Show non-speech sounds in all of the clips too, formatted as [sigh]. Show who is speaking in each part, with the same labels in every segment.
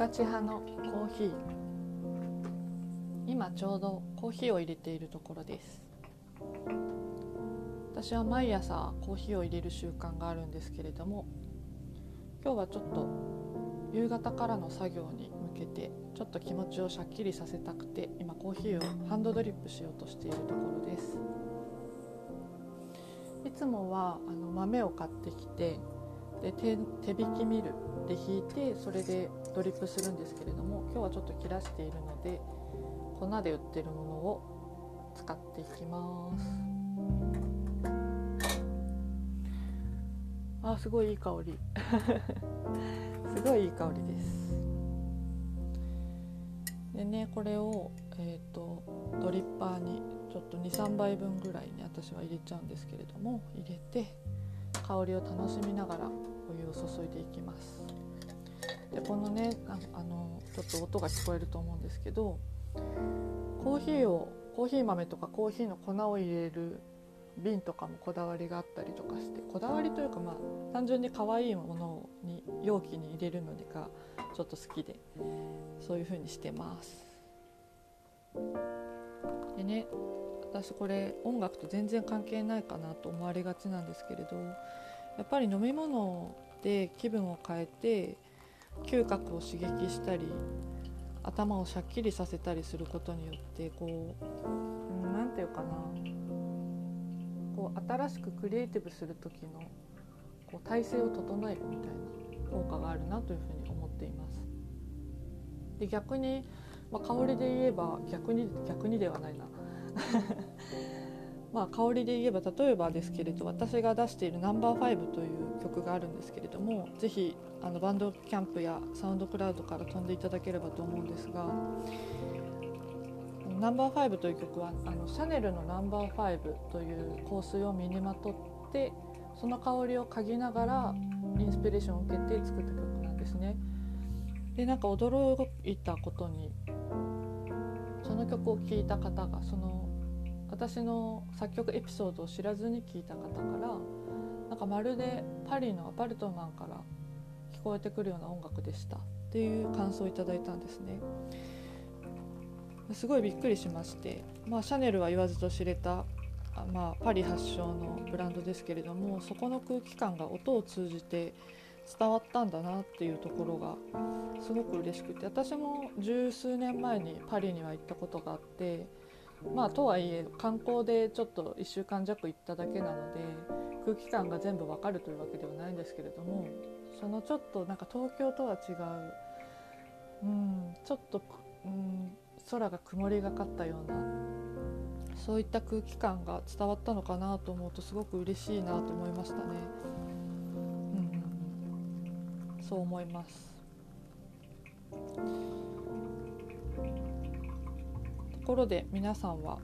Speaker 1: カチ派のコーヒー。今ちょうどコーヒーを入れているところです。私は毎朝コーヒーを入れる習慣があるんですけれども今日はちょっと夕方からの作業に向けてちょっと気持ちをしゃっきりさせたくて今コーヒーをハンドドリップしようとしているところです。いつもはあの豆を買ってきてで手引きミルで引いてそれでドリップするんですけれども今日はちょっと切らしているので粉で売ってるものを使っていきます。あすごいいい香り。[laughs] すごいいい香りです。でねこれを、えーと、ドリッパーにちょっと23杯分ぐらいに私は入れちゃうんですけれども入れて香りを楽しみながらお湯を注いでいきます。でこのねあのちょっと音が聞こえると思うんですけどコーヒーをコーヒー豆とかコーヒーの粉を入れる瓶とかもこだわりがあったりとかしてこだわりというかまあ単純に可愛いものに容器に入れるのがちょっと好きでそういう風にしてます。でね私これ音楽と全然関係ないかなと思われがちなんですけれどやっぱり飲み物で気分を変えて嗅覚を刺激したり頭をしゃっきりさせたりすることによってこう何、て言うかなこう新しくクリエイティブする時のこう体勢を整えるみたいな効果があるなというふうに思っています。で逆に、まあ、香りで言えば逆に逆にではないな [laughs] まあ、香りで言えば例えばですけれど私が出している「ナンバーファイブという曲があるんですけれどもぜひあのバンドキャンプやサウンドクラウドから飛んでいただければと思うんですが「ナンバーファイブという曲はあのシャネルの「ナンバーファイブという香水を身にまとってその香りを嗅ぎながらインスピレーションを受けて作った曲なんですね。でなんか驚いたことにその曲を聴いた方がその私の作曲エピソードを知らずに聞いた方からなんかまるでパリのアパルトマンから聞こえてくるような音楽でした。っていう感想をいただいたんですね。すごいびっくりしまして、まあ、シャネルは言わずと知れたまあ、パリ発祥のブランドですけれどもそこの空気感が音を通じて伝わったんだなっていうところがすごく嬉しくて私も十数年前にパリには行ったことがあってまあとはいえ観光でちょっと1週間弱行っただけなので空気感が全部わかるというわけではないんですけれどもそのちょっとなんか東京とは違う、うん、ちょっと、うん、空が曇りがかったようなそういった空気感が伝わったのかなと思うとすごく嬉しいなと思いましたね。そう思います。ところで皆さんは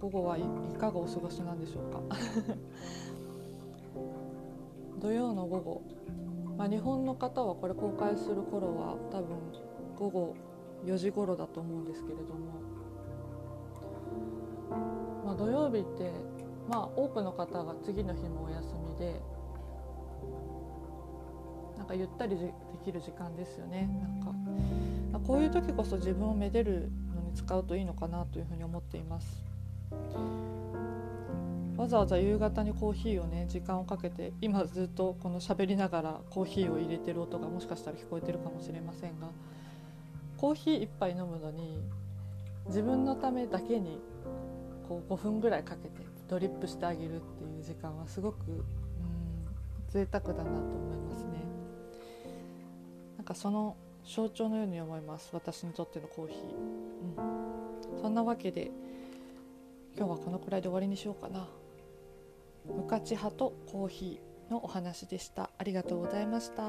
Speaker 1: 午後はいかがお過ごしなんでしょうか？[laughs] 土曜の午後、まあ、日本の方はこれ公開する頃は多分午後4時頃だと思うんですけれども、まあ、土曜日って、まあ、多くの方が次の日もお休みでかゆったりできる時間ですよねなんかこういう時こそ自分をめでるのに使うといいのかなというふうに思っていますわざわざ夕方にコーヒーをね時間をかけて今ずっとこの喋りながらコーヒーを入れてる音がもしかしたら聞こえてるかもしれませんがコーヒー1杯飲むのに自分のためだけにこう5分ぐらいかけてドリップしてあげるっていう時間はすごくうん贅沢だなと思いますね。なんかその象徴のように思います。私にとってのコーヒー、うん、そんなわけで今日はこのくらいで終わりにしようかな。無価値派とコーヒーのお話でした。ありがとうございました。